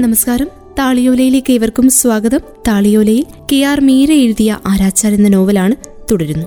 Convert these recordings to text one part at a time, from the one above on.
നമസ്കാരം. താളിയോലയിലേക്ക് ഏവർക്കും സ്വാഗതം. താളിയോലയിൽ കെ ആർ മീര എഴുതിയ ആരാച്ചാർ എന്ന നോവലാണ് തുടരുന്നു.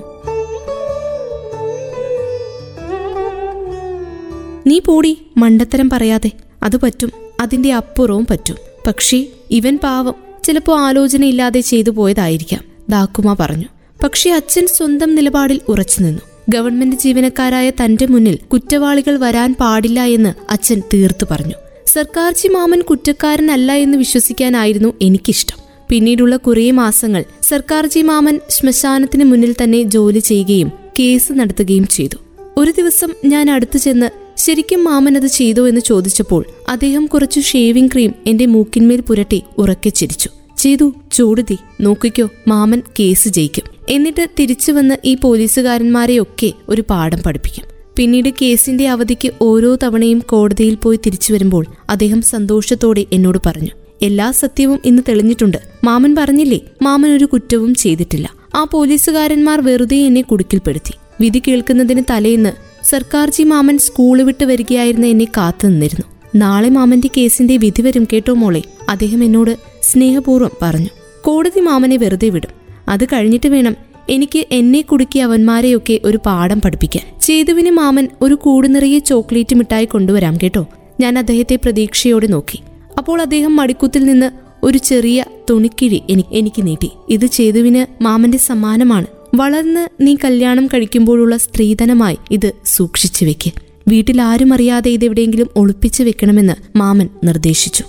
നീ പോടി മണ്ടത്തരം പറയാതെ. അത് പറ്റും അതിന്റെ അപ്പുറവും പറ്റും. പക്ഷേ ഇവൻ പാവം. ചിലപ്പോ ആലോചനയില്ലാതെ ചെയ്തു പോയതായിരിക്കാം ദാക്കുമ പറഞ്ഞു. പക്ഷേ അച്ഛൻ സ്വന്തം നിലപാടിൽ ഉറച്ചു നിന്നു. ഗവൺമെന്റ് ജീവനക്കാരായ തന്റെ മുന്നിൽ കുറ്റവാളികൾ വരാൻ പാടില്ല എന്ന് അച്ഛൻ തീർത്തു പറഞ്ഞു. സർക്കാർജി മാമൻ കുറ്റക്കാരനല്ല എന്ന് വിശ്വസിക്കാനായിരുന്നു എനിക്കിഷ്ടം. പിന്നീടുള്ള കുറേ മാസങ്ങൾ സർക്കാർജി മാമൻ ശ്മശാനത്തിന് മുന്നിൽ തന്നെ ജോലി ചെയ്യുകയും കേസ് നടത്തുകയും ചെയ്തു. ഒരു ദിവസം ഞാൻ അടുത്തു ചെന്ന് ശരിക്കും മാമൻ അത് ചെയ്തോ എന്ന് ചോദിച്ചപ്പോൾ അദ്ദേഹം കുറച്ചു ഷേവിംഗ് ക്രീം എന്റെ മൂക്കിന്മേൽ പുരട്ടി ഉറക്കെ ചിരിച്ചു. ചെയ്തു ചൂടുതി നോക്കിക്കോ മാമൻ കേസ് ജയിക്കും. എന്നിട്ട് തിരിച്ചു വന്ന് ഈ പോലീസുകാരന്മാരെയൊക്കെ ഒരു പാഠം പഠിപ്പിക്കും. പിന്നീട് കേസിന്റെ അവധിക്ക് ഓരോ തവണയും കോടതിയിൽ പോയി തിരിച്ചു വരുമ്പോൾ അദ്ദേഹം സന്തോഷത്തോടെ എന്നോട് പറഞ്ഞു എല്ലാ സത്യവും ഇന്ന് തെളിഞ്ഞിട്ടുണ്ട്. മാമൻ പറഞ്ഞില്ലേ മാമൻ ഒരു കുറ്റവും ചെയ്തിട്ടില്ല. ആ പോലീസുകാരന്മാർ വെറുതെ എന്നെ കുടുക്കിൽപ്പെടുത്തി. വിധി കേൾക്കുന്നതിന് തലേന്ന് സർക്കാർജി മാമൻ സ്കൂൾ വിട്ട് വരികയായിരുന്ന എന്നെ കാത്തു നിന്നിരുന്നു. നാളെ മാമന്റെ കേസിന്റെ വിധി വരും കേട്ടോ മോളെ അദ്ദേഹം എന്നോട് സ്നേഹപൂർവം പറഞ്ഞു. കോടതി മാമനെ വെറുതെ വിടും. അത് കഴിഞ്ഞിട്ട് വേണം എനിക്ക് എന്നെ കുടുക്കി അവന്മാരെയൊക്കെ ഒരു പാഠം പഠിപ്പിക്കാം ചേതുവിന് മാമൻ ഒരു കൂട് നിറയെ ചോക്ലേറ്റ് മിഠായി കൊണ്ടുവരാം കേട്ടോ. ഞാൻ അദ്ദേഹത്തെ പ്രതീക്ഷയോടെ നോക്കി. അപ്പോൾ അദ്ദേഹം മടിക്കുത്തിൽ നിന്ന് ഒരു ചെറിയ തുണിക്കിഴി എനിക്ക് നീട്ടി. ഇത് ചേതുവിന് മാമന്റെ സമ്മാനമാണ്. വളർന്ന് നീ കല്യാണം കഴിക്കുമ്പോഴുള്ള സ്ത്രീധനമായി ഇത് സൂക്ഷിച്ചു വെക്ക്. വീട്ടിൽ ആരും അറിയാതെ ഇതെവിടെയെങ്കിലും ഒളിപ്പിച്ചു വെക്കണമെന്ന് മാമൻ നിർദ്ദേശിച്ചു.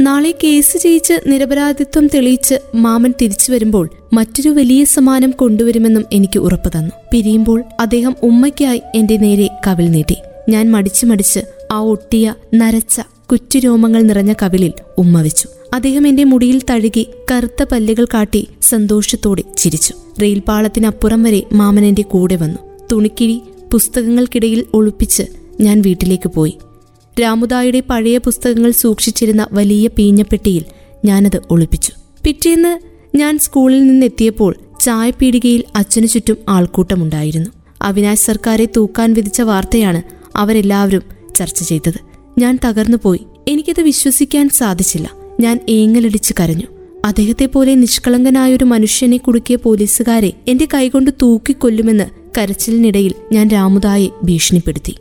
നാളെ കേസ് ജയിച്ച് നിരപരാധിത്വം തെളിയിച്ച് മാമൻ തിരിച്ചു വരുമ്പോൾ മറ്റൊരു വലിയ സമ്മാനം കൊണ്ടുവരുമെന്നും എനിക്ക് ഉറപ്പു തന്നു. പിരിയുമ്പോൾ അദ്ദേഹം ഉമ്മയ്ക്കായി എന്റെ നേരെ കവിൽ നീട്ടി ഞാൻ മടിച്ചു മടിച്ച് ആ ഒട്ടിയ നരച്ച കുറ്റുരോമങ്ങൾ നിറഞ്ഞ കവിളിൽ ഉമ്മ വെച്ചു. അദ്ദേഹം എന്റെ മുടിയിൽ തഴുകി കറുത്ത പല്ലുകൾ കാട്ടി സന്തോഷത്തോടെ ചിരിച്ചു. റെയിൽപാളത്തിനപ്പുറം വരെ മാമൻ എന്റെ കൂടെ വന്നു. തുണിക്കിഴി പുസ്തകങ്ങൾക്കിടയിൽ ഒളിപ്പിച്ച് ഞാൻ വീട്ടിലേക്ക് പോയി. രാമുദായുടെ പഴയ പുസ്തകങ്ങൾ സൂക്ഷിച്ചിരുന്ന വലിയ പീഞ്ഞപ്പെട്ടിയിൽ ഞാനത് ഒളിപ്പിച്ചു. പിറ്റേന്ന് ഞാൻ സ്കൂളിൽ നിന്നെത്തിയപ്പോൾ ചായപ്പീടികയിൽ അച്ഛനു ചുറ്റും ആൾക്കൂട്ടമുണ്ടായിരുന്നു. അവിനാശ് സർക്കാരെ തൂക്കാൻ വിധിച്ച വാർത്തയാണ് അവരെല്ലാവരും ചർച്ച ചെയ്തത്. ഞാൻ തകർന്നുപോയി. എനിക്കത് വിശ്വസിക്കാൻ സാധിച്ചില്ല. ഞാൻ ഏങ്ങലടിച്ച് കരഞ്ഞു. അദ്ദേഹത്തെ പോലെ നിഷ്കളങ്കനായൊരു മനുഷ്യനെ കുടുക്കിയ പോലീസുകാരെ എന്റെ കൈകൊണ്ട് തൂക്കിക്കൊല്ലുമെന്ന് കരച്ചിലിനിടയിൽ ഞാൻ രാമുദായെ ഭീഷണിപ്പെടുത്തി.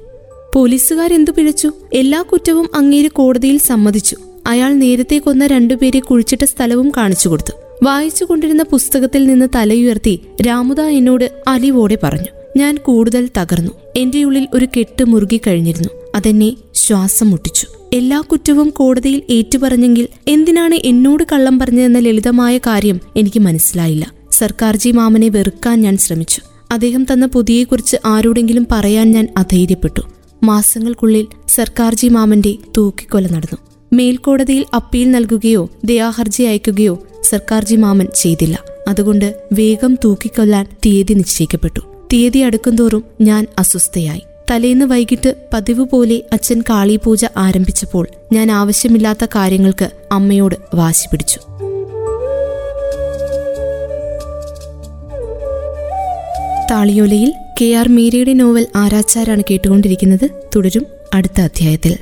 പോലീസുകാരെന്തു പിഴച്ചു? എല്ലാ കുറ്റവും അങ്ങേര് കോടതിയിൽ സമ്മതിച്ചു. അയാൾ നേരത്തെ കൊന്ന രണ്ടുപേരെ കുഴിച്ചിട്ട സ്ഥലവും കാണിച്ചു കൊടുത്തു. വായിച്ചു കൊണ്ടിരുന്ന പുസ്തകത്തിൽ നിന്ന് തലയുയർത്തി രാമുദ എന്നോട് അലിവോടെ പറഞ്ഞു. ഞാൻ കൂടുതൽ തകർന്നു. എന്റെ ഉള്ളിൽ ഒരു കെട്ട് മുറുകി കഴിഞ്ഞിരുന്നു. അതെന്നെ ശ്വാസം മുട്ടിച്ചു. എല്ലാ കുറ്റവും കോടതിയിൽ ഏറ്റുപറഞ്ഞെങ്കിൽ എന്തിനാണ് എന്നോട് കള്ളം പറഞ്ഞതെന്ന ലളിതമായ കാര്യം എനിക്ക് മനസ്സിലായില്ല. സർക്കാർജി മാമനെ വെറുക്കാൻ ഞാൻ ശ്രമിച്ചു. അദ്ദേഹം തന്ന പുതിയെക്കുറിച്ച് ആരോടെങ്കിലും പറയാൻ ഞാൻ അധൈര്യപ്പെട്ടു. മാസങ്ങൾക്കുള്ളിൽ സർക്കാർജി മാമന്റെ തൂക്കിക്കൊല നടന്നു. മേൽക്കോടതിയിൽ അപ്പീൽ നൽകുകയോ ദയാഹർജി അയക്കുകയോ സർക്കാർജി മാമൻ ചെയ്തില്ല. അതുകൊണ്ട് വേഗം തൂക്കിക്കൊല്ലാൻ തീയതി നിശ്ചയിക്കപ്പെട്ടു. തീയതി അടുക്കുംതോറും ഞാൻ അസ്വസ്ഥയായി. തലേന്ന് വൈകിട്ട് പതിവ് പോലെ അച്ഛൻ കാളിപൂജ ആരംഭിച്ചപ്പോൾ ഞാൻ ആവശ്യമില്ലാത്ത കാര്യങ്ങൾക്ക് അമ്മയോട് വാശി പിടിച്ചു. താളിയോലയിൽ കെ ആർ മീരയുടെ നോവൽ ആരാച്ചാരാണ് കേട്ടുകൊണ്ടിരിക്കുന്നത്. തുടരും അടുത്ത അധ്യായത്തിൽ.